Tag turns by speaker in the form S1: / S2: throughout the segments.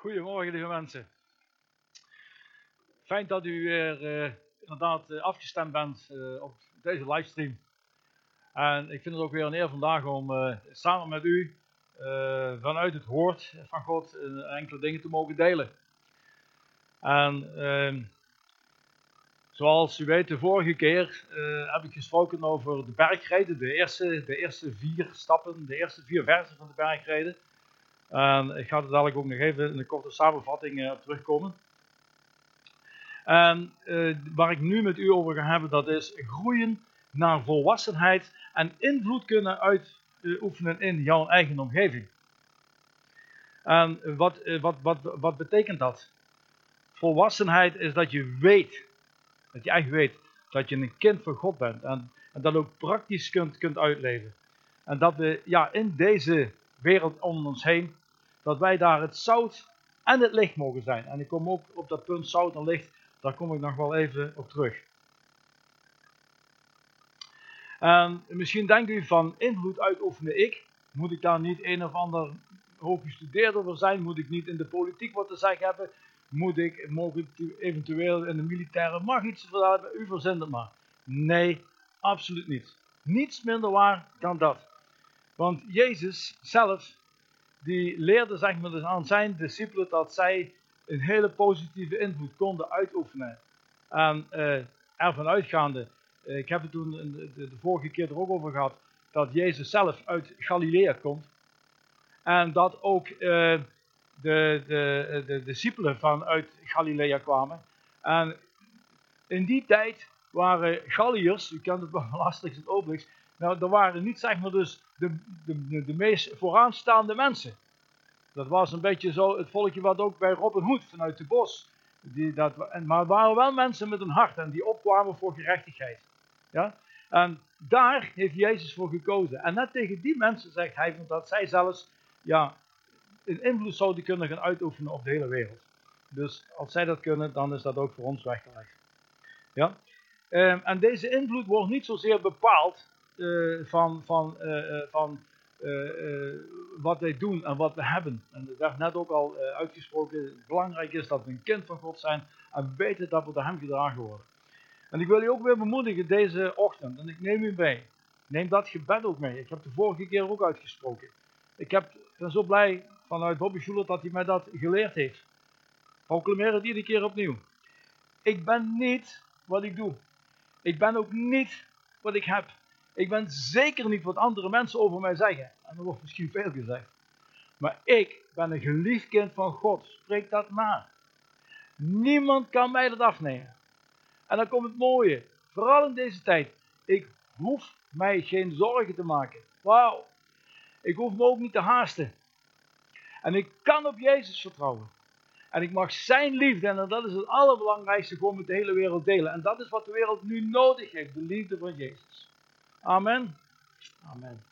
S1: Goedemorgen, lieve mensen. Fijn dat u weer uh, inderdaad uh, afgestemd bent uh, op deze livestream. En ik vind het ook weer een eer vandaag om samen met u vanuit het woord van God enkele dingen te mogen delen. En ehm, zoals u weet, de vorige keer heb ik gesproken over de bergreden, de eerste, de eerste vier stappen, de eerste vier versen van de bergreden. En ik ga er dadelijk ook nog even in een korte samenvatting op terugkomen. En uh, waar ik nu met u over ga hebben, dat is groeien naar volwassenheid en invloed kunnen uitoefenen in jouw eigen omgeving. En wat, uh, wat, wat, wat betekent dat? Volwassenheid is dat je weet, dat je echt weet, dat je een kind van God bent. En, en dat ook praktisch kunt, kunt uitleven. En dat we ja, in deze wereld om ons heen dat wij daar het zout en het licht mogen zijn. En ik kom ook op dat punt zout en licht, daar kom ik nog wel even op terug. En misschien denkt u van invloed uitoefenen ik. Moet ik daar niet een of ander hooggestudeerd over zijn? Moet ik niet in de politiek wat te zeggen hebben? Moet ik, mogen eventueel in de militaire macht iets vertellen? U verzint het maar. Nee, absoluut niet. Niets minder waar dan dat. Want Jezus zelf die leerde zeg maar, dus aan zijn discipelen dat zij een hele positieve invloed konden uitoefenen. En uh, ervan uitgaande, uh, ik heb het toen de, de, vorige keer er ook over gehad, dat Jezus zelf uit Galilea komt. En dat ook uh, de, de, de discipelen vanuit Galilea kwamen. En in die tijd waren Galliërs, u kent het wel van Asterix en Obelix, nou, er waren niet zeg maar dus de, de, de meest vooraanstaande mensen. Dat was een beetje zo het volkje wat ook bij Robin Hood vanuit de bos. Die, dat, maar het waren wel mensen met een hart en die opkwamen voor gerechtigheid. Ja? En daar heeft Jezus voor gekozen. En net tegen die mensen zegt hij dat zij zelfs ja, een invloed zouden kunnen gaan uitoefenen op de hele wereld. Dus als zij dat kunnen, dan is dat ook voor ons weggelegd. Ja? Ehm, en deze invloed wordt niet zozeer bepaald uh, van, van, uh, van uh, wat wij doen en wat we hebben. En dat werd net ook al uitgesproken. Belangrijk is dat we een kind van God zijn en weten dat we door hem gedragen worden. En ik wil je ook weer bemoedigen deze ochtend. En ik neem u mee. Neem dat gebed ook mee. Ik heb de vorige keer ook uitgesproken. Ik heb, ben zo blij vanuit Bobby Schuller dat hij mij dat geleerd heeft. Proclameer het iedere keer opnieuw. Ik ben niet wat ik doe. Ik ben ook niet wat ik heb. Ik ben zeker niet wat andere mensen over mij zeggen. En er wordt misschien veel gezegd. Maar ik ben een geliefd kind van God. Spreek dat na. Niemand kan mij dat afnemen. En dan komt het mooie. Vooral in deze tijd. Ik hoef mij geen zorgen te maken. Wauw. Ik hoef me ook niet te haasten. En ik kan op Jezus vertrouwen. En ik mag zijn liefde, en dat is het allerbelangrijkste, gewoon met de hele wereld delen. En dat is wat de wereld nu nodig heeft: de liefde van Jezus. Amen. Amen.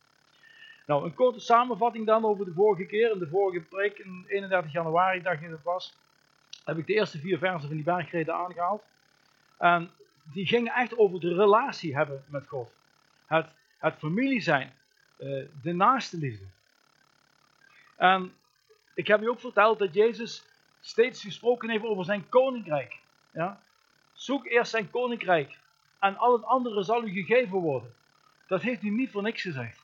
S1: Nou, een korte samenvatting dan over de vorige keer. In de vorige preek, 31 januari, dacht ik het was, heb ik de eerste vier versen van die bergreden aangehaald. En die gingen echt over de relatie hebben met God. Het, het familie zijn. Uh, de naaste liefde. En ik heb u ook verteld dat Jezus steeds gesproken heeft over zijn koninkrijk. Ja? Zoek eerst zijn koninkrijk en al het andere zal u gegeven worden. Dat heeft hij niet voor niks gezegd.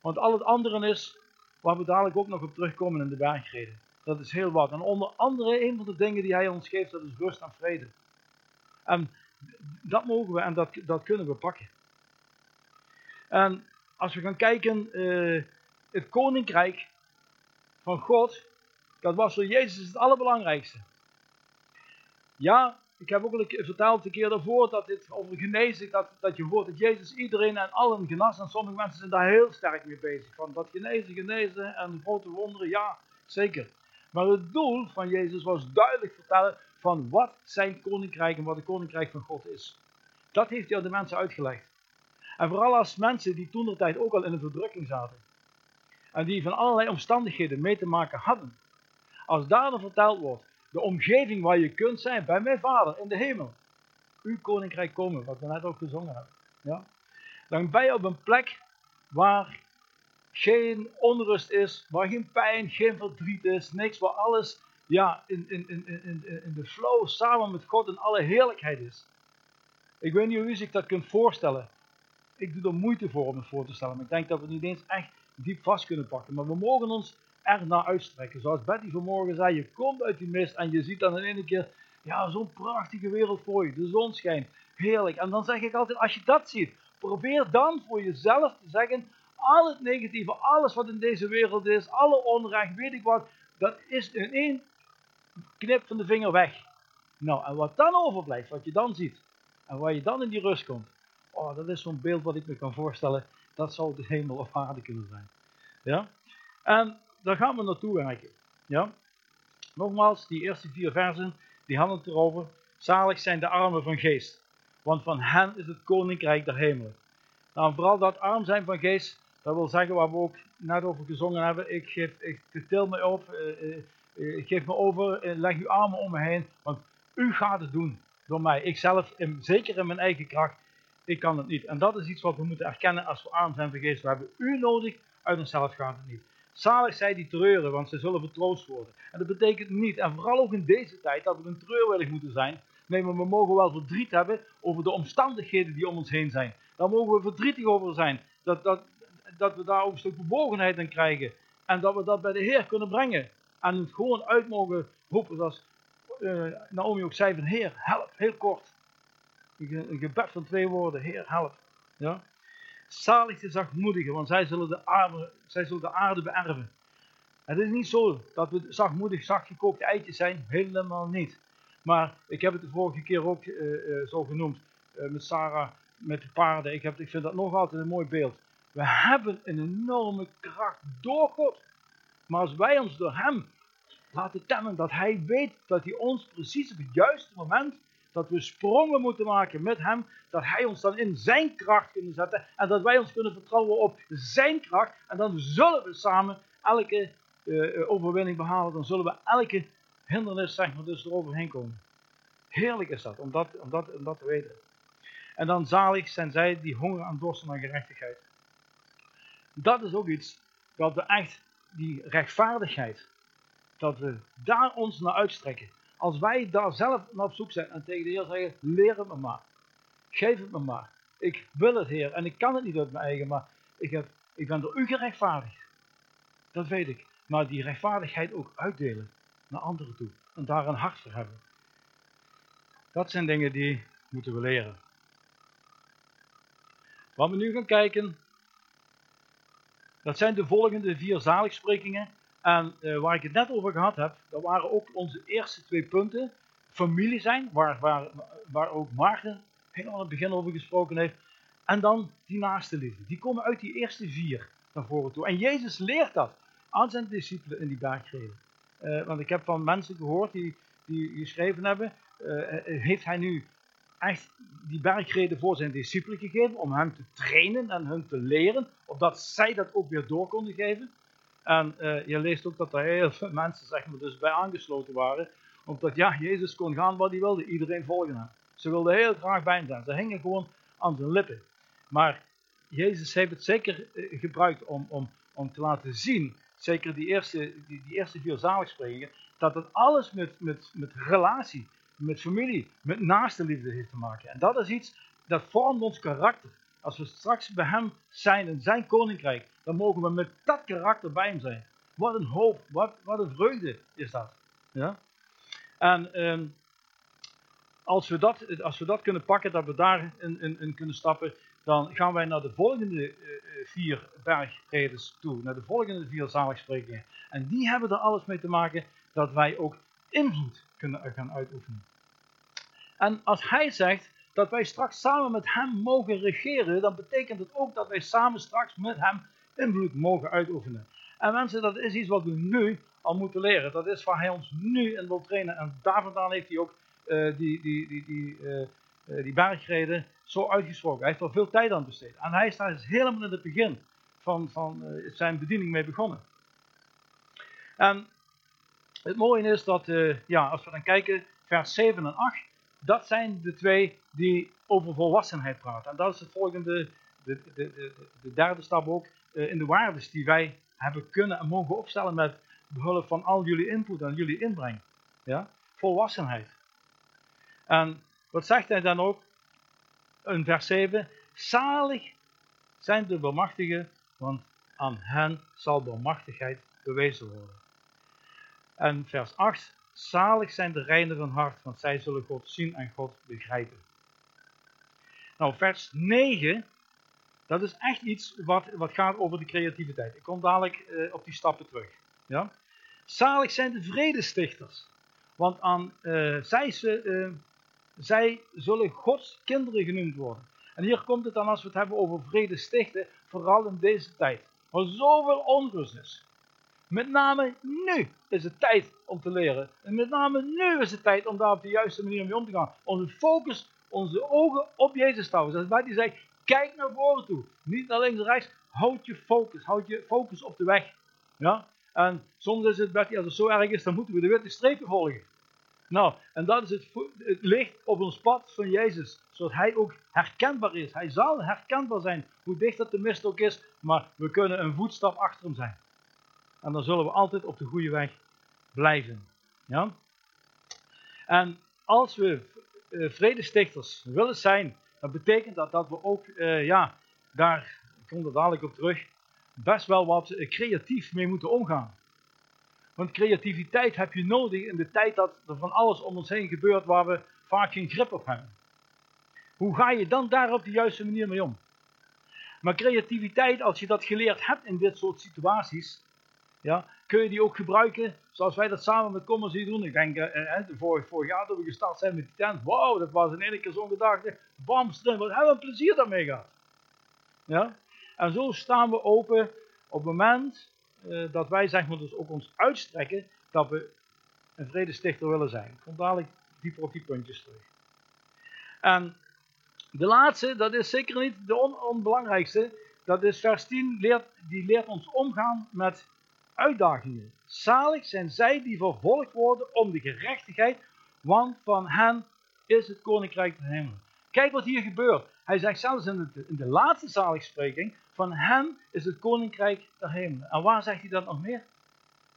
S1: Want al het andere is, waar we dadelijk ook nog op terugkomen in de bergreden. Dat is heel wat. En onder andere een van de dingen die hij ons geeft, dat is rust en vrede. En dat mogen we en dat, dat kunnen we pakken. En als we gaan kijken, uh, het koninkrijk van God, dat was voor Jezus het allerbelangrijkste. Ja, ik heb ook verteld een keer daarvoor dat dit over genezen, dat, dat je hoort dat Jezus iedereen en allen genas. En sommige mensen zijn daar heel sterk mee bezig. Van dat genezen, genezen en grote wonderen, ja, zeker. Maar het doel van Jezus was duidelijk vertellen van wat zijn koninkrijk en wat het koninkrijk van God is. Dat heeft hij aan de mensen uitgelegd. En vooral als mensen die toen de tijd ook al in een verdrukking zaten. En die van allerlei omstandigheden mee te maken hadden. Als daar dan verteld wordt de omgeving waar je kunt zijn bij mijn vader in de hemel. Uw koninkrijk komen, wat we net ook gezongen hebben. Ja? Dan ben je op een plek waar geen onrust is, waar geen pijn, geen verdriet is, niks, waar alles ja, in, in, in, in, in de flow samen met God in alle heerlijkheid is. Ik weet niet hoe u zich dat kunt voorstellen. Ik doe er moeite voor om het voor te stellen. Ik denk dat we het niet eens echt diep vast kunnen pakken. Maar we mogen ons er naar uitstrekken. Zoals Betty vanmorgen zei, je komt uit die mist en je ziet dan in één keer, ja, zo'n prachtige wereld voor je. De zon schijnt. Heerlijk. En dan zeg ik altijd, als je dat ziet, probeer dan voor jezelf te zeggen, al het negatieve, alles wat in deze wereld is, alle onrecht, weet ik wat, dat is in één knip van de vinger weg. Nou, en wat dan overblijft, wat je dan ziet, en waar je dan in die rust komt, oh, dat is zo'n beeld wat ik me kan voorstellen, dat zou de hemel of aarde kunnen zijn. Ja? En daar gaan we naartoe werken. Ja? Nogmaals, die eerste vier versen, die handelen het erover. Zalig zijn de armen van geest, want van hen is het koninkrijk der hemelen. Nou, vooral dat arm zijn van geest, dat wil zeggen waar we ook net over gezongen hebben. Ik, geef, ik til me op, uh, geef me over, leg uw armen om me heen, want u gaat het doen door mij. Ik zelf, zeker in mijn eigen kracht, ik kan het niet. En dat is iets wat we moeten erkennen als we arm zijn van geest. We hebben u nodig, uit onszelf gaat het niet. Zalig zij die treuren, want ze zullen vertroost worden. En dat betekent niet, en vooral ook in deze tijd, dat we een treurwillig moeten zijn. Nee, maar we mogen wel verdriet hebben over de omstandigheden die om ons heen zijn. Daar mogen we verdrietig over zijn. Dat, dat, dat we daar ook een stuk bewogenheid in krijgen. En dat we dat bij de Heer kunnen brengen. En het gewoon uit mogen roepen, zoals uh, Naomi ook zei van Heer, help, heel kort. Een gebed van twee woorden, Heer, help. Ja? Zalig de zachtmoedigen, want zij zullen de, aarde, zij zullen de aarde beërven. Het is niet zo dat we zachtmoedig, zachtgekookte eitjes zijn, helemaal niet. Maar ik heb het de vorige keer ook uh, uh, zo genoemd, met Sarah, met de paarden. Ik, heb, ik vind dat nog altijd een mooi beeld. We hebben een enorme kracht door God. Maar als wij ons door Hem laten kennen dat Hij weet dat Hij ons precies op het juiste moment, dat we sprongen moeten maken met Hem, dat Hij ons dan in Zijn kracht kunnen zetten en dat wij ons kunnen vertrouwen op Zijn kracht. En dan zullen we samen elke uh, overwinning behalen. Dan zullen we elke hindernis, zeg maar, dus eroverheen komen. Heerlijk is dat, om dat, om dat, dat te weten. En dan zalig zijn zij die honger en dorsten naar gerechtigheid. Dat is ook iets dat we echt, die rechtvaardigheid, dat we daar ons naar uitstrekken. Als wij daar zelf naar op zoek zijn en tegen de Heer zeggen, leer het me maar. Geef het me maar. Ik wil het Heer en ik kan het niet uit mijn eigen, maar ik, heb, ik ben door u gerechtvaardigd. Dat weet ik. Maar die rechtvaardigheid ook uitdelen naar anderen toe. En daar een hart voor hebben. Dat zijn dingen die moeten we leren. Wat we nu gaan kijken, dat zijn de volgende vier zaligsprekingen. En uh, waar ik het net over gehad heb, dat waren ook onze eerste twee punten. Familie zijn, waar, waar, waar ook Maarten heel aan het begin over gesproken heeft. En dan die naaste liefde. Die komen uit die eerste vier naar voren toe. En Jezus leert dat aan zijn discipelen in die bergreden. Uh, want ik heb van mensen gehoord die, die geschreven hebben, uh, heeft hij nu echt die bergreden voor zijn discipelen gegeven om hen te trainen en hun te leren, opdat zij dat ook weer door konden geven. En uh, je leest ook dat er heel veel mensen zeg maar, dus bij aangesloten waren, omdat ja, Jezus kon gaan wat hij wilde, iedereen volgen hem. Ze wilden heel graag bij hem zijn, ze hingen gewoon aan zijn lippen. Maar Jezus heeft het zeker uh, gebruikt om, om, om te laten zien, zeker die eerste, die, die eerste vier zaligsprekingen, dat het alles met, met, met relatie, met familie, met naaste liefde heeft te maken. En dat is iets dat vormt ons karakter. Als we straks bij Hem zijn in Zijn koninkrijk, dan mogen we met dat karakter bij Hem zijn. Wat een hoop, wat, wat een vreugde is dat. Ja? En eh, als, we dat, als we dat kunnen pakken, dat we daar in, in, kunnen stappen, dan gaan wij naar de volgende uh, vier bergredens toe. Naar de volgende vier zaligsprekingen. En die hebben er alles mee te maken dat wij ook invloed kunnen gaan uitoefenen. En als hij zegt dat wij straks samen met hem mogen regeren, dan betekent het ook dat wij samen straks met hem invloed mogen uitoefenen. En mensen, dat is iets wat we nu al moeten leren. Dat is waar hij ons nu in wil trainen. En daar vandaan heeft hij ook uh, die, die, die, die, uh, die zo uitgesproken. Hij heeft er veel tijd aan besteed. En hij is daar dus helemaal in het begin van, van zijn bediening mee begonnen. En het mooie is dat, ja, als we dan kijken, vers 7 en 8, dat zijn de twee die over volwassenheid praten. En dat is het volgende, de, de, de, de derde stap ook, uh, in de waarden die wij hebben kunnen en mogen opstellen met, behulp van al jullie input en jullie inbreng. Ja? Volwassenheid. En wat zegt hij dan ook in vers 7? Zalig zijn de bemachtigen, want aan hen zal bemachtigheid bewezen worden. En vers 8, zalig zijn de reinen van hart, want zij zullen God zien en God begrijpen. Nou, vers 9, dat is echt iets wat, wat gaat over de creativiteit. Ik kom dadelijk eh, op die stappen terug. Ja? Zalig zijn de vredestichters, want aan, uh, zij, ze, uh, zij zullen Gods kinderen genoemd worden. En hier komt het dan als we het hebben over vrede stichten, vooral in deze tijd, waar zoveel onrust is. Met name nu is het tijd om te leren. En met name nu is het tijd om daar op de juiste manier mee om te gaan. Onze focus, onze ogen op Jezus houden. Zoals die zei, kijk naar voren toe. Niet naar links en rechts. Houd je focus. Houd je focus op de weg. Ja? En soms is het, als het zo erg is, dan moeten we de witte strepen volgen. Nou, en dat is het, het licht op ons pad van Jezus. Zodat hij ook herkenbaar is. Hij zal herkenbaar zijn, hoe dicht dat de mist ook is. Maar we kunnen een voetstap achter hem zijn. En dan zullen we altijd op de goede weg blijven. Ja? En als we uh, vredestichters willen zijn, dat betekent dat dat we ook, uh, ja, daar, ik kom er dadelijk op terug, best wel wat uh, creatief mee moeten omgaan. Want creativiteit heb je nodig in de tijd dat er van alles om ons heen gebeurt waar we vaak geen grip op hebben. Hoe ga je dan daar op de juiste manier mee om? Maar creativiteit, als je dat geleerd hebt in dit soort situaties, ja, kun je die ook gebruiken zoals wij dat samen met Commerce doen. Ik denk, eh, eh, vorig, vorig jaar toen we gestart zijn met die tent, wauw, dat was in één keer zo'n gedachte, bam, wat hebben we plezier daarmee gehad. Ja? En zo staan we open op het moment uh, dat wij zeg maar dus ook ons uitstrekken dat we een vredestichter willen zijn. Ik kom dadelijk dieper op die puntjes terug. En de laatste, dat is zeker niet de on onbelangrijkste, dat is vers 10, leert, die leert ons omgaan met uitdagingen. Zalig zijn zij die vervolgd worden om de gerechtigheid, want van hen is het koninkrijk der hemel. Kijk wat hier gebeurt. Hij zegt zelfs in de, in de laatste zaligspreking, van hen is het koninkrijk der hemel. En waar zegt hij dat nog meer?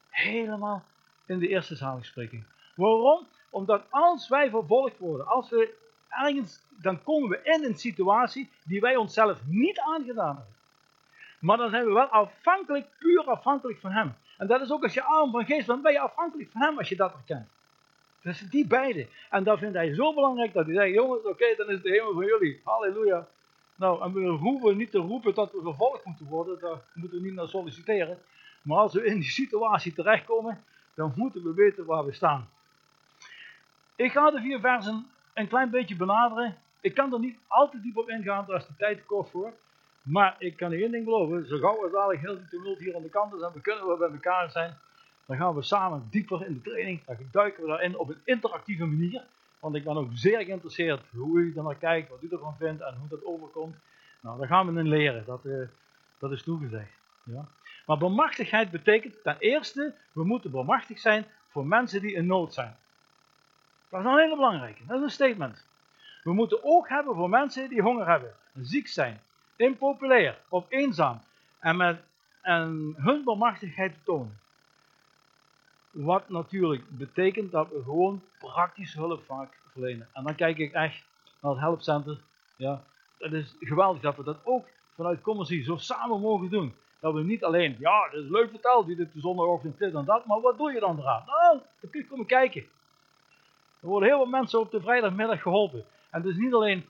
S1: Helemaal in de eerste zaligspreking. Waarom? Omdat als wij vervolgd worden, als we ergens, dan komen we in een situatie die wij onszelf niet aangedaan hebben. Maar dan zijn we wel afhankelijk, puur afhankelijk van Hem. En dat is ook als je arm van geest bent, ben je afhankelijk van Hem als je dat herkent. Dus die beide. En dat vindt hij zo belangrijk dat hij zegt, jongens, oké, dan is de hemel van jullie. Halleluja. Nou, en we hoeven niet te roepen dat we vervolgd moeten worden, daar moeten we niet naar solliciteren. Maar als we in die situatie terechtkomen, dan moeten we weten waar we staan. Ik ga de vier versen een klein beetje benaderen. Ik kan er niet al te diep op ingaan, daar is de tijd te kort voor. Maar ik kan u één ding beloven, zo gauw als dadelijk heel die tumult hier aan de kant is en we kunnen wel bij elkaar zijn, dan gaan we samen dieper in de training, dan duiken we daarin op een interactieve manier. Want ik ben ook zeer geïnteresseerd hoe u er naar kijkt, wat u ervan vindt en hoe dat overkomt. Nou, daar gaan we in leren, dat, uh, dat is toegezegd. Ja. Maar bemachtigheid betekent ten eerste, we moeten bemachtigd zijn voor mensen die in nood zijn. Dat is een hele belangrijke, dat is een statement. We moeten ook hebben voor mensen die honger hebben, ziek zijn, impopulair of eenzaam en, met, en hun bemachtigheid te tonen. Wat natuurlijk betekent dat we gewoon praktische hulp vaak verlenen. En dan kijk ik echt naar het helpcenter. Ja, het is geweldig dat we dat ook vanuit commercie zo samen mogen doen. Dat we niet alleen, ja, dat is leuk verteld, dit de zondagochtend dit en dat, maar wat doe je dan eraan? Nou, dan kun je komen kijken. Er worden heel veel mensen op de vrijdagmiddag geholpen. En het is niet alleen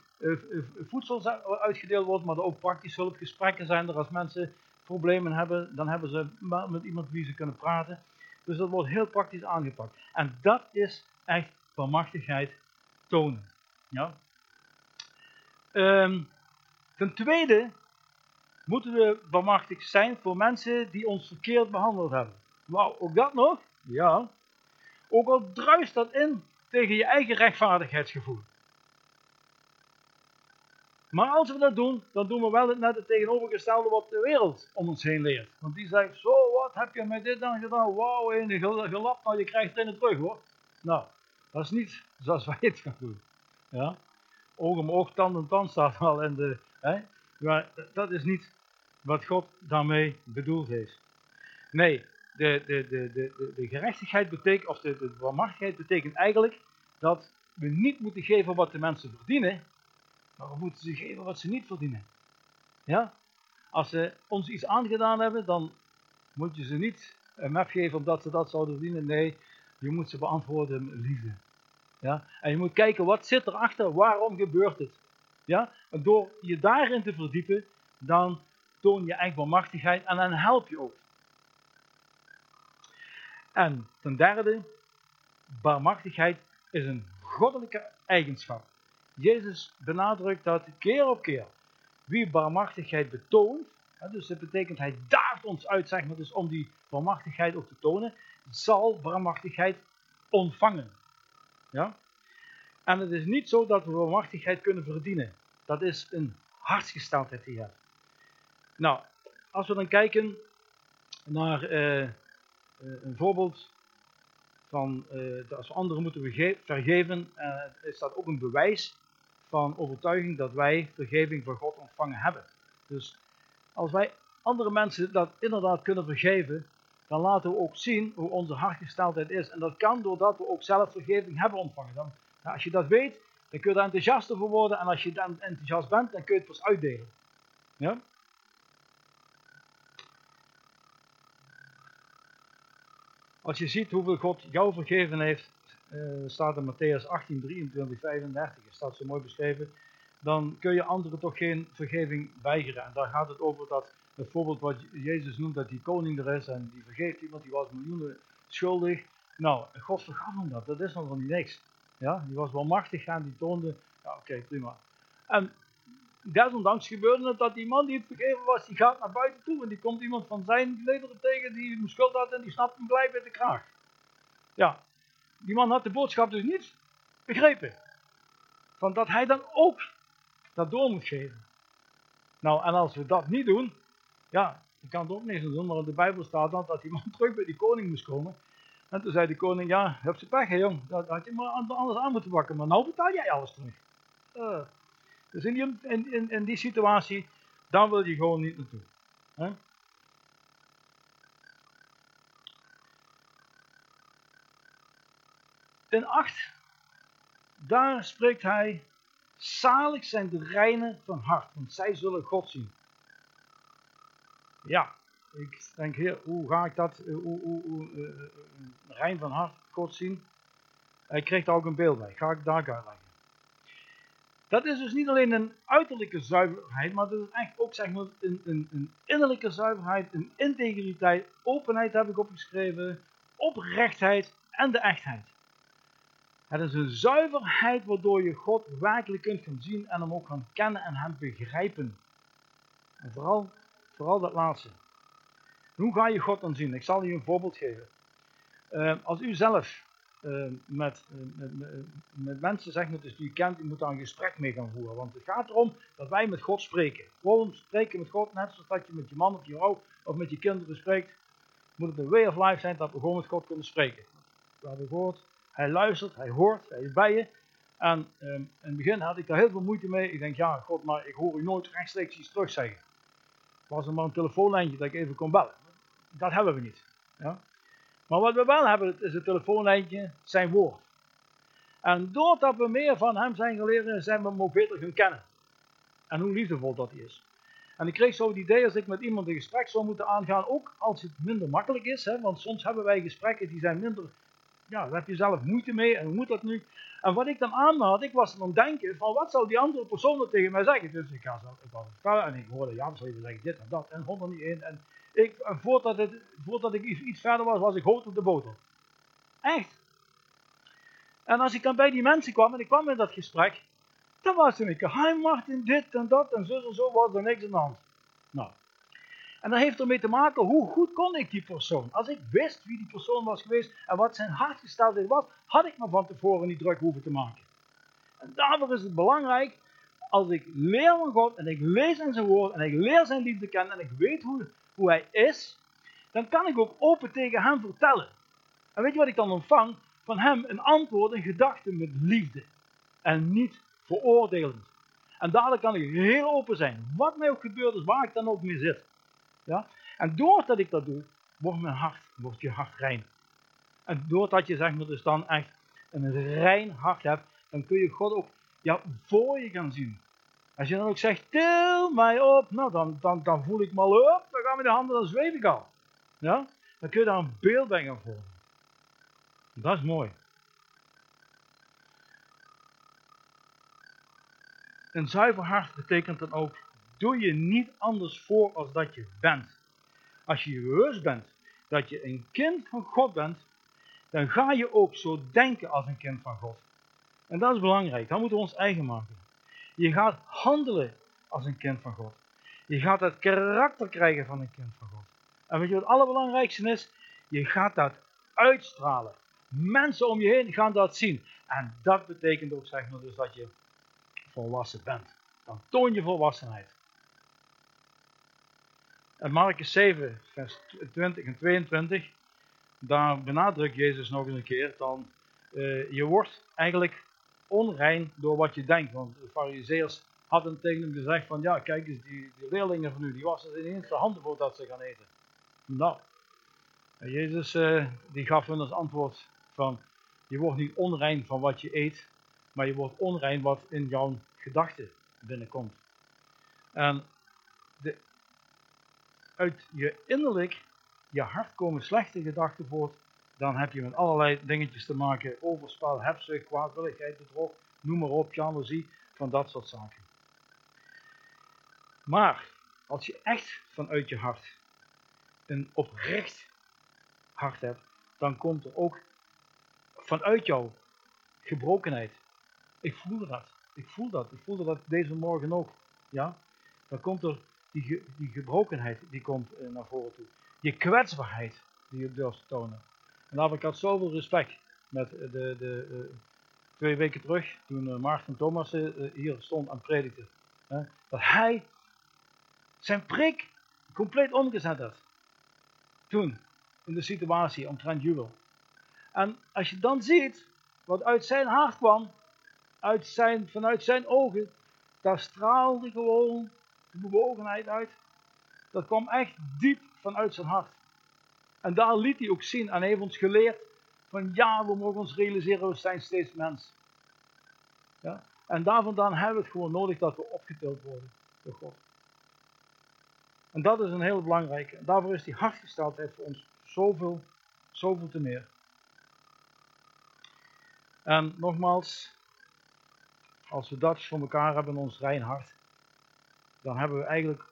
S1: voedsel uitgedeeld wordt, maar er ook praktische hulpgesprekken zijn als mensen problemen hebben, dan hebben ze met iemand wie ze kunnen praten. Dus dat wordt heel praktisch aangepakt. En dat is echt bemachtigheid tonen. Ja? Um, ten tweede moeten we bemachtigd zijn voor mensen die ons verkeerd behandeld hebben. Wauw, ook dat nog? Ja. Ook al druist dat in tegen je eigen rechtvaardigheidsgevoel. Maar als we dat doen, dan doen we wel het net het tegenovergestelde wat de wereld om ons heen leert. Want die zegt, zo wat heb je met dit dan gedaan? Wauw, een gelap, nou je krijgt het in terug hoor. Nou, dat is niet zoals wij het gaan doen. Ja? Oog om oog, tand om tand staat wel in de... Hè? Maar dat is niet wat God daarmee bedoeld heeft. Nee, de, de, de, de, de gerechtigheid betekent, of de, de betekent eigenlijk dat we niet moeten geven wat de mensen verdienen, maar we moeten ze geven wat ze niet verdienen. Ja? Als ze ons iets aangedaan hebben, dan moet je ze niet een map geven omdat ze dat zouden verdienen. Nee, je moet ze beantwoorden met liefde. Ja? En je moet kijken, wat zit erachter? Waarom gebeurt het? Ja? En door je daarin te verdiepen, dan toon je eigen barmachtigheid en dan help je ook. En ten derde, barmachtigheid is een goddelijke eigenschap. Jezus benadrukt dat keer op keer. Wie barmachtigheid betoont, dus dat betekent hij daagt ons uit, zeg maar, dus om die barmachtigheid ook te tonen, zal barmachtigheid ontvangen. Ja? En het is niet zo dat we barmachtigheid kunnen verdienen. Dat is een hartsgesteldheid die je hebt. Nou, als we dan kijken naar uh, een voorbeeld van uh, als we anderen moeten vergeven, is dat ook een bewijs van overtuiging dat wij vergeving van God ontvangen hebben. Dus als wij andere mensen dat inderdaad kunnen vergeven, dan laten we ook zien hoe onze hartgesteldheid is. En dat kan doordat we ook zelf vergeving hebben ontvangen. Dan, als je dat weet, dan kun je daar enthousiast over worden. En als je dan enthousiast bent, dan kun je het pas uitdelen. Ja? Als je ziet hoeveel God jou vergeven heeft, staat in Matthäus 18, 23, 35, staat zo mooi beschreven, dan kun je anderen toch geen vergeving weigeren. En daar gaat het over dat, bijvoorbeeld wat Jezus noemt, dat die koning er is en die vergeeft iemand, die was miljoenen schuldig. Nou, God vergaf hem dat, dat is nog niet niks. Ja, die was wel machtig en die toonde, ja oké, prima. En desondanks gebeurde het dat die man die het vergeven was, die gaat naar buiten toe en die komt iemand van zijn lederen tegen die hem schuld had en die snapt hem gelijk bij de kraag. Ja, die man had de boodschap dus niet begrepen. Van dat hij dan ook dat door moet geven. Nou, en als we dat niet doen, ja, je kan het ook niet doen, maar in de Bijbel staat dan dat die man terug bij die koning moest komen. En toen zei de koning, ja, heb ze pech hè jong, dat had je maar anders aan moeten bakken, maar nou betaal jij alles terug. Uh, dus in die, in, in die situatie, dan wil je gewoon niet naartoe. Hè? In 8, daar spreekt hij, zalig zijn de reinen van hart, want zij zullen God zien. Ja, ik denk, heer, hoe ga ik dat, hoe, hoe, hoe uh, rein van hart God zien? Hij kreeg daar ook een beeld bij, ga ik daar uitleggen. Dat is dus niet alleen een uiterlijke zuiverheid, maar dat is eigenlijk ook zeg maar, een, een, een innerlijke zuiverheid, een integriteit, openheid heb ik opgeschreven, oprechtheid en de echtheid. Het is een zuiverheid waardoor je God werkelijk kunt gaan zien en hem ook gaan kennen en hem begrijpen. En vooral, vooral dat laatste. Hoe ga je God dan zien? Ik zal je een voorbeeld geven. Uh, als u zelf uh, met, met, met, mensen zeg maar, dus die u kent, u moet daar een gesprek mee gaan voeren. Want het gaat erom dat wij met God spreken. Gewoon spreken met God, net zoals dat je met je man of je vrouw of met je kinderen spreekt. Moet het een way of life zijn dat we gewoon met God kunnen spreken. We hebben gehoord, hij luistert, hij hoort, hij is bij je. En um, in het begin had ik daar heel veel moeite mee. Ik denk, ja, God, maar ik hoor u nooit rechtstreeks iets terugzeggen. Was er maar een telefoonlijntje dat ik even kon bellen. Dat hebben we niet. Ja? Maar wat we wel hebben, is het telefoonlijntje, zijn woord. En doordat we meer van hem zijn geleerd, zijn we hem ook beter gaan kennen. En hoe liefdevol dat hij is. En ik kreeg zo het idee, als ik met iemand een gesprek zou moeten aangaan, ook als het minder makkelijk is, hè, want soms hebben wij gesprekken die zijn minder, ja, daar heb je zelf moeite mee, en hoe moet dat nu? En wat ik dan had, ik was dan denken van, wat zou die andere persoon tegen mij zeggen? Dus ik ga zo, ik vertellen, en ik hoorde Jan even zeggen dit en dat, en hond niet in, en ik, voordat, het, ik iets, verder was, was ik hoog op de boter. Echt. En als ik dan bij die mensen kwam en ik kwam in dat gesprek, dan was het een hi Martin, dit en dat en zo en zo was er niks aan de hand. Nou. En dat heeft ermee te maken, hoe goed kon ik die persoon? Als ik wist wie die persoon was geweest en wat zijn hartgesteldheid was, had ik me van tevoren niet druk hoeven te maken. En daarvoor is het belangrijk, als ik leer van God en ik lees in zijn woord en ik leer zijn liefde kennen en ik weet hoe, hoe hij is, dan kan ik ook open tegen hem vertellen. En weet je wat ik dan ontvang? Van hem een antwoord, een gedachte met liefde. En niet veroordelend. En dadelijk kan ik heel open zijn. Wat mij ook gebeurt is, waar ik dan ook mee zit. Ja? En doordat ik dat doe, wordt mijn hart, wordt je hart rein. En doordat je zeg maar dus dan echt een rein hart hebt, dan kun je God ook ja, voor je gaan zien. Als je dan ook zegt, til mij op, nou dan, dan, dan voel ik me al op, dan gaan we de handen, dan zweef ik al. Ja? Dan kun je daar een beeld bij gaan vormen. Dat is mooi. Een zuiver hart betekent dan ook, doe je niet anders voor als dat je bent. Als je bewust bent dat je een kind van God bent, dan ga je ook zo denken als een kind van God. En dat is belangrijk, dat moeten we ons eigen maken. Je gaat handelen als een kind van God. Je gaat het karakter krijgen van een kind van God. En weet je wat het allerbelangrijkste is? Je gaat dat uitstralen. Mensen om je heen gaan dat zien. En dat betekent ook zeg maar dus dat je volwassen bent. Dan toon je volwassenheid. En Marcus 7, vers 20 en 22, daar benadrukt Jezus nog een keer, dan uh, je wordt eigenlijk onrein door wat je denkt. Want de fariseërs hadden tegen hem gezegd van, ja kijk eens, die, die leerlingen van u, die wassen ineens de handen voordat ze gaan eten. Nou, en Jezus uh, die gaf hun als antwoord van, je wordt niet onrein van wat je eet, maar je wordt onrein wat in jouw gedachten binnenkomt. En de, uit je innerlijk, je hart komen slechte gedachten voort, dan heb je met allerlei dingetjes te maken, overspel, hebzucht, kwaadwilligheid, bedrog, noem maar op, jaloezie, van dat soort zaken. Maar, als je echt vanuit je hart een oprecht hart hebt, dan komt er ook vanuit jou gebrokenheid. Ik voel dat. Ik voel dat. Ik voelde dat deze morgen ook. Ja? Dan komt er die, die gebrokenheid die komt eh, naar voren toe. Je kwetsbaarheid die je durft te tonen. En daar ik had zoveel respect met de, de, de uh, twee weken terug, toen Maarten Thomas hier stond aan predikte. dat hij zijn prik compleet omgezet had. Toen, in de situatie omtrent jubel. En als je dan ziet wat uit zijn hart kwam, uit zijn, vanuit zijn ogen, daar straalde gewoon bewogenheid uit. Dat kwam echt diep vanuit zijn hart. En daar liet hij ook zien en heeft ons geleerd van ja, we mogen ons realiseren, we zijn steeds mens. Ja? En daar vandaan hebben we het gewoon nodig dat we opgetild worden door God. En dat is een heel belangrijke. Daarvoor is die hartgesteldheid voor ons zoveel, zoveel te meer. En nogmaals, als we dat voor elkaar hebben in ons rein hart, dan hebben we eigenlijk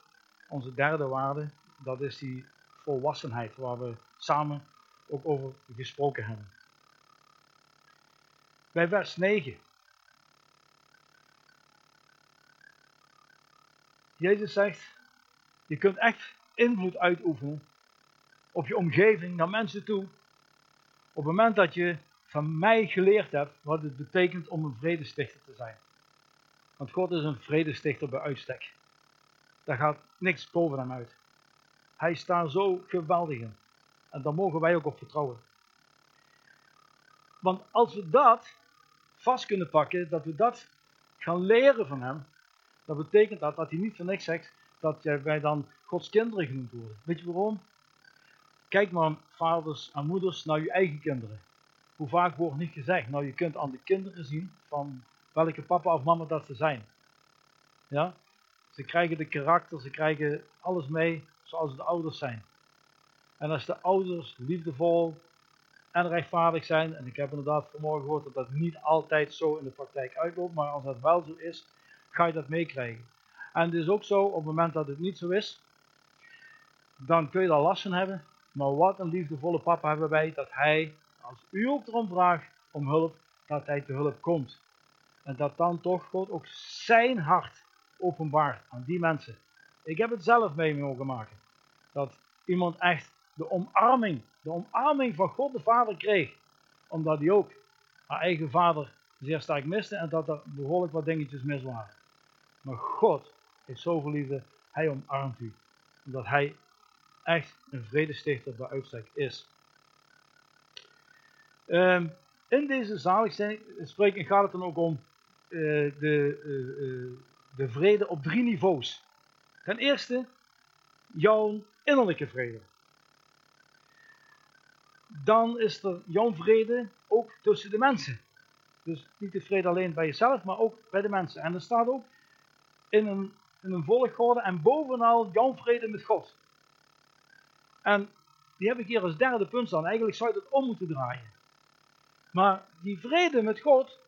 S1: onze derde waarde, dat is die volwassenheid, waar we samen ook over gesproken hebben. Bij vers 9. Jezus zegt, je kunt echt invloed uitoefenen op je omgeving, naar mensen toe. Op het moment dat je van mij geleerd hebt wat het betekent om een vredestichter te zijn. Want God is een vredestichter bij uitstek. Daar gaat niks boven hem uit. Hij staat zo geweldig in. En daar mogen wij ook op vertrouwen. Want als we dat vast kunnen pakken, dat we dat gaan leren van hem, dan betekent dat dat hij niet voor niks zegt dat wij dan Gods kinderen genoemd worden. Weet je waarom? Kijk maar, vaders en moeders, naar je eigen kinderen. Hoe vaak wordt niet gezegd, nou je kunt aan de kinderen zien van welke papa of mama dat ze zijn. Ja? Ze krijgen de karakter, ze krijgen alles mee zoals de ouders zijn. En als de ouders liefdevol en rechtvaardig zijn, en ik heb inderdaad vanmorgen gehoord dat dat niet altijd zo in de praktijk uitloopt, maar als dat wel zo is, ga je dat meekrijgen. En het is ook zo, op het moment dat het niet zo is, dan kun je daar last van hebben. Maar wat een liefdevolle papa hebben wij, dat hij, als u ook erom vraagt om hulp, dat hij te hulp komt. En dat dan toch God ook zijn hart openbaart aan die mensen. Ik heb het zelf mee mogen maken. Dat iemand echt de omarming, de omarming van God de Vader kreeg. Omdat hij ook haar eigen vader zeer sterk miste en dat er behoorlijk wat dingetjes mis waren. Maar God heeft zoveel liefde, hij omarmt u. Omdat hij echt een vredestichter bij uitstek is. Um, in deze spreken gaat het dan ook om uh, de, uh, de vrede op drie niveaus. Ten eerste, jouw innerlijke vrede. dan is er jouw vrede ook tussen de mensen. Dus niet de vrede alleen bij jezelf, maar ook bij de mensen. En er staat ook in een, in een en bovenal jouw vrede met God. En die heb ik hier als derde punt staan. Eigenlijk zou je het om moeten draaien. Maar die vrede met God,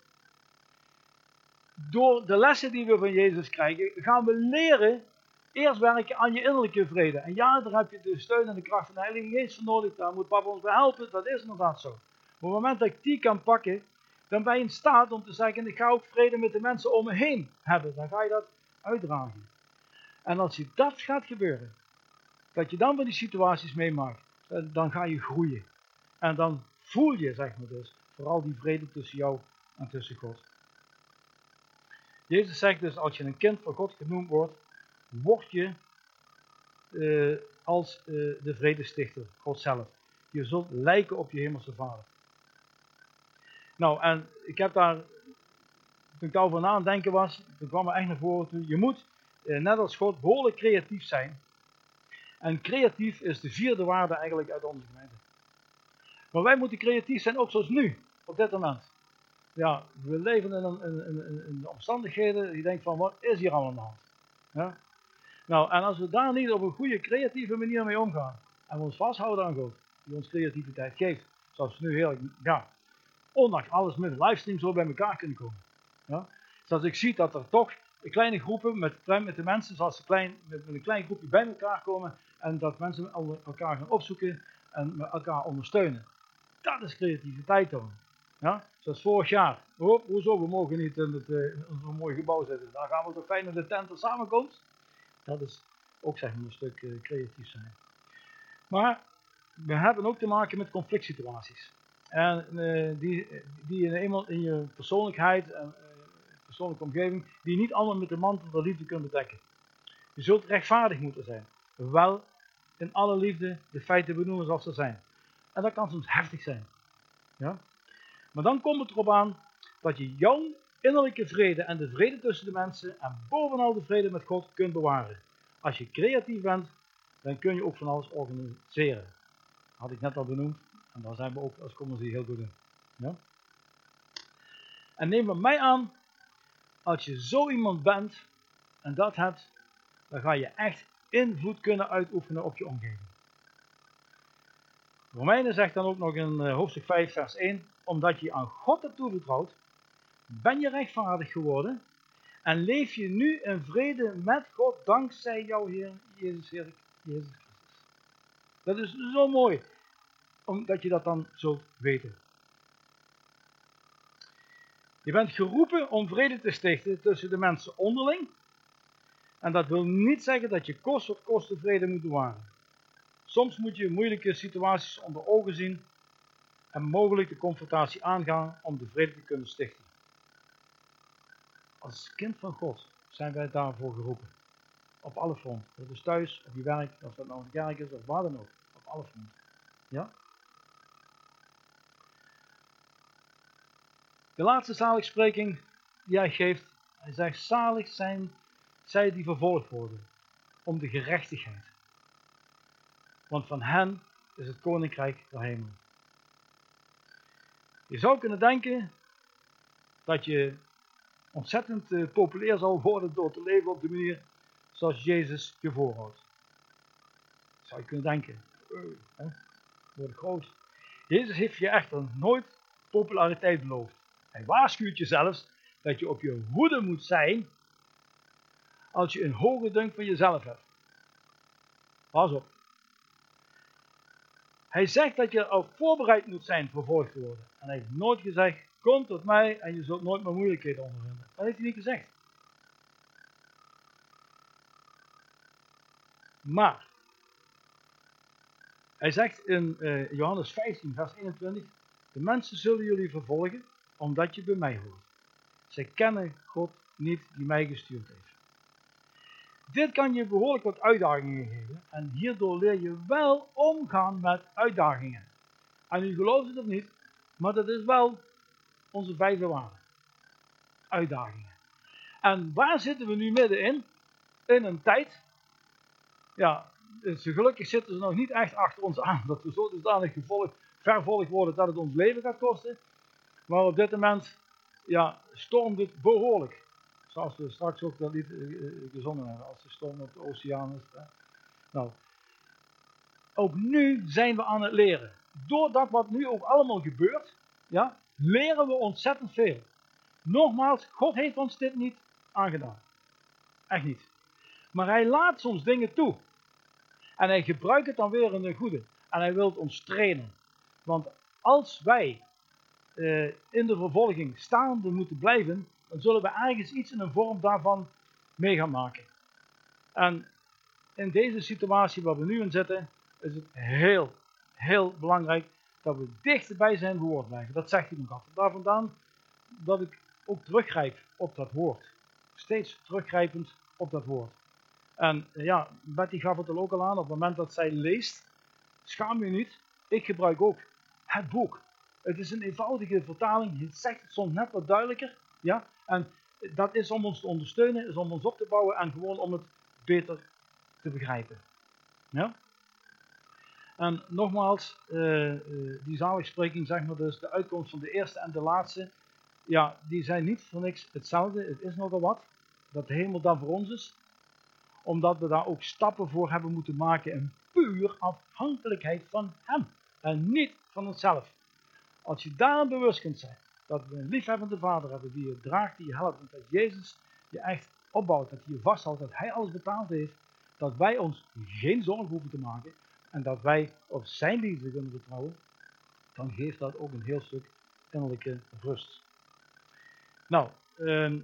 S1: door de lessen die we van Jezus krijgen, gaan we leren eerst werken aan je innerlijke vrede. En ja, daar heb je de steun en de kracht van de Heilige Geest voor nodig. Daar moet papa ons bij helpen. Dat is inderdaad zo. Op het moment dat ik die kan pakken, dan ben je in staat om te zeggen, ik ga ook vrede met de mensen om me heen hebben. Dan ga je dat uitdragen. En als je dat gaat gebeuren, dat je dan van die situaties meemaakt, dan ga je groeien. En dan voel je, zeg maar dus, vooral die vrede tussen jou en tussen God. Jezus zegt dus, als je een kind van God genoemd wordt, word je uh, als uh, de vredestichter, God zelf. Je zult lijken op je hemelse vader. Nou, en ik heb daar, toen ik daarover na aan denken was, toen kwam er echt naar voren toe, je moet, uh, net als God, behoorlijk creatief zijn. En creatief is de vierde waarde eigenlijk uit onze gemeente. Maar wij moeten creatief zijn, ook zoals nu, op dit moment. Ja, we leven in, een, omstandigheden, je denkt van, wat is hier allemaal? Ja? Nou, en als we daar niet op een goede, creatieve manier mee omgaan, en we ons vasthouden aan God, die ons creativiteit geeft, zoals we nu heel, ja, ondanks alles met een livestream zo bij elkaar kunnen komen. Ja? Zoals ik zie dat er toch kleine groepen met, met de mensen, zoals ze klein, met, een klein groepje bij elkaar komen, en dat mensen elkaar gaan opzoeken en elkaar ondersteunen. Dat is creativiteit dan. Ja? Zoals vorig jaar. Oh, hoezo, we mogen niet in, het, in zo'n mooi gebouw zitten. Daar gaan we toch fijn in de tent samenkomt. Dat is ook zeg maar een stuk uh, creatief zijn. Maar we hebben ook te maken met conflict situaties. En uh, die, die eenmaal in je persoonlijkheid en persoonlijke omgeving, die niet allemaal met de mantel van liefde kunt bedekken. Je zult rechtvaardig moeten zijn. Wel in alle liefde de feiten benoemen zoals ze zijn. En dat kan soms heftig zijn. Ja? Maar dan komt het erop aan dat je jouw innerlijke vrede en de vrede tussen de mensen en bovenal de vrede met God kunt bewaren. Als je creatief bent, dan kun je ook van alles organiseren. Dat had ik net al benoemd. En daar zijn we ook als commissie heel goed in. En neem van mij aan, als je zo iemand bent en dat hebt, dan ga je echt invloed kunnen uitoefenen op je omgeving. Romeinen zegt dan ook nog in eh, hoofdstuk 5, vers 1, omdat je aan God hebt toevertrouwd, ben je rechtvaardig geworden en leef je nu in vrede met God dankzij jouw Heer Jezus, Heer, Jezus Christus. Dat is zo mooi, omdat je dat dan zult weten. Je bent geroepen om vrede te stichten tussen de mensen onderling. En dat wil niet zeggen dat je kost wat kost de vrede moet bewaren. Soms moet je moeilijke situaties onder ogen zien en mogelijk de confrontatie aangaan om de vrede te kunnen stichten. Als kind van God zijn wij daarvoor geroepen. Op alle fronten. Dat is thuis, op je werk, of dat nou een kerk is of waar dan ook. Op alle fronten. Ja? De laatste zaligspreking die hij geeft, hij zegt, zalig zijn zij die vervolgd worden, om de gerechtigheid. Want van hen is het koninkrijk der hemel. Je zou kunnen denken dat je ontzettend uh, populair zal worden door te leven op de manier zoals Jezus je voorhoudt. Zou je kunnen denken, uh, hè, wordt groot. Jezus heeft je echter nooit populariteit beloofd. Hij waarschuwt je zelfs dat je op je hoede moet zijn als je een hoge dunk van jezelf hebt. Pas op. Hij zegt dat je ook voorbereid moet zijn vervolgd te worden. En hij heeft nooit gezegd, kom tot mij en je zult nooit meer moeilijkheden ondervinden. Dat heeft hij niet gezegd. Maar, hij zegt in uh, Johannes 15, vers 21, de mensen zullen jullie vervolgen, omdat je bij mij hoort. Zij kennen God niet die mij gestuurd heeft. Dit kan je behoorlijk wat uitdagingen geven en hierdoor leer je wel omgaan met uitdagingen. En u gelooft het of niet, maar dat is wel onze vijfde waarde. Uitdagingen. En waar zitten we nu middenin? In een tijd, ja, gelukkig zitten ze nog niet echt achter ons aan, dat we zo dusdanig gevolg, vervolgd worden dat het ons leven gaat kosten. Maar op dit moment ja, stormt het behoorlijk. Zoals we straks ook dat lied uh, gezongen hebben, als de storm op de oceaan. Nou, ook nu zijn we aan het leren. Doordat wat nu ook allemaal gebeurt, ja, leren we ontzettend veel. Nogmaals, God heeft ons dit niet aangedaan. Echt niet. Maar hij laat soms dingen toe. En hij gebruikt het dan weer in een goede. En hij wil ons trainen. Want als wij uh, in de vervolging staande moeten blijven, dan zullen we ergens iets in een vorm daarvan mee gaan maken. En in deze situatie waar we nu in zitten, is het heel, heel belangrijk dat we dichterbij zijn woord blijven. Dat zegt hij nog altijd. Daar vandaan dat ik ook teruggrijp op dat woord. Steeds teruggrijpend op dat woord. En ja, Betty gaf het er ook al aan, op het moment dat zij leest, schaam je niet. Ik gebruik ook het boek. Het is een eenvoudige vertaling, het zegt het soms net wat duidelijker. Ja? En dat is om ons te ondersteunen, is om ons op te bouwen en gewoon om het beter te begrijpen. Ja? En nogmaals, uh, uh, die zaligspreking, zeg maar dus, de uitkomst van de eerste en de laatste, ja, die zijn niet voor niks hetzelfde. Het is nogal wat, dat de hemel dan voor ons is. Omdat we daar ook stappen voor hebben moeten maken in puur afhankelijkheid van Hem. En niet van onszelf. Als je daar bewust kunt zijn, dat we een liefhebbende vader hebben die je draagt, die je helpt. En dat Jezus je echt opbouwt, dat hij je vasthoudt, dat hij alles betaald heeft. Dat wij ons geen zorgen hoeven te maken. En dat wij op zijn liefde kunnen vertrouwen. Dan geeft dat ook een heel stuk innerlijke rust. Nou, ehm,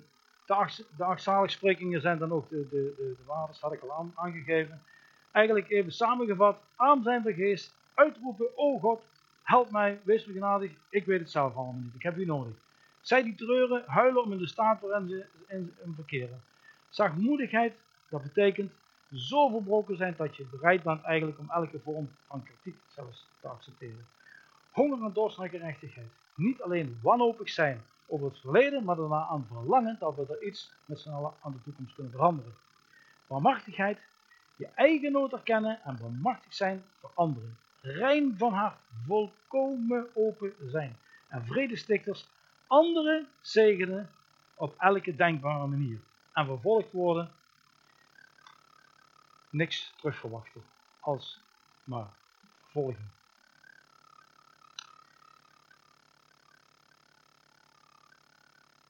S1: de acht, de zijn dan ook de, de, de, de waardes, had ik al aangegeven. Eigenlijk even samengevat, aan zijn vergeest, uitroepen, o God, help mij, wees me genadig, ik weet het zelf allemaal niet, ik heb u nodig. Zij die treuren, huilen om in de staat waarin ze in, verkeren. Zachtmoedigheid, dat betekent zo verbroken zijn dat je bereid bent eigenlijk om elke vorm van kritiek zelfs te accepteren. Honger en dorst naar gerechtigheid. Niet alleen wanhopig zijn over het verleden, maar daarna aan verlangen dat we er iets met z'n allen aan de toekomst kunnen veranderen. Barmachtigheid, je eigen nood erkennen en barmachtig zijn voor anderen. Rein van hart, volkomen open zijn. En vredestichters, anderen zegenen op elke denkbare manier. En vervolgd worden, niks terugverwachten, als maar volgen.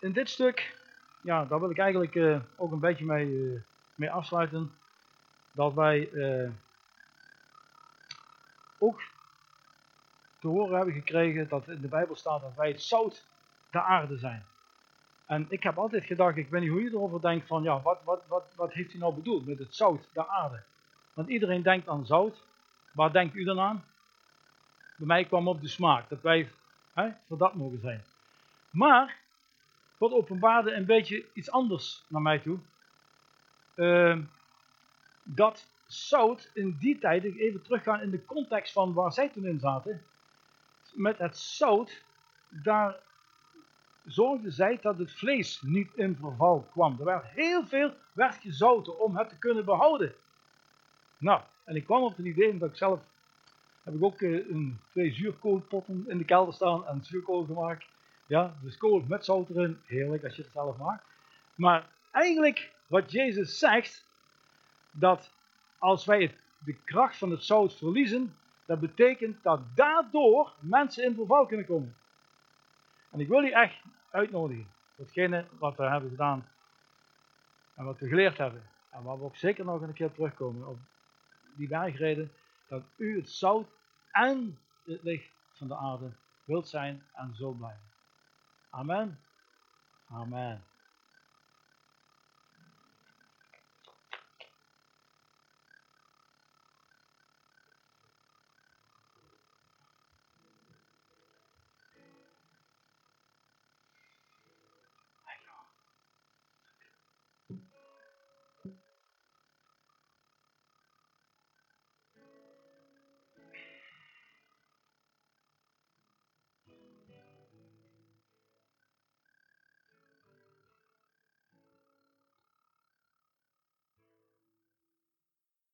S1: in dit stuk, ja, daar wil ik eigenlijk uh, ook een beetje mee, uh, mee afsluiten. Dat wij uh, ook te horen hebben gekregen dat in de Bijbel staat dat wij het zout der aarde zijn. En ik heb altijd gedacht, ik weet niet hoe je erover denkt, van ja, wat, wat, wat, wat heeft hij nou bedoeld met het zout der aarde? Want iedereen denkt aan zout. Waar denkt u dan aan? Bij mij kwam op de smaak, dat wij hè, voor dat mogen zijn. Maar God openbaarde een beetje iets anders naar mij toe. Uh, dat zout in die tijd, even teruggaan in de context van waar zij toen in zaten. Met het zout, daar zorgde zij dat het vlees niet in verval kwam. Er werd heel veel werd gezouten om het te kunnen behouden. Nou, en ik kwam op het idee dat ik zelf, heb ik ook uh, een, twee zuurkoolpotten in de kelder staan en zuurkool gemaakt. Ja, dus kool met zout erin, heerlijk als je het zelf maakt. Maar eigenlijk wat Jezus zegt, dat als wij de kracht van het zout verliezen, dat betekent dat daardoor mensen in verval kunnen komen. En ik wil je echt uitnodigen, datgene wat we hebben gedaan en wat we geleerd hebben. En waar we ook zeker nog een keer terugkomen op die bergreden, dat u het zout en het licht van de aarde wilt zijn en zo blijven. Amen. Amen.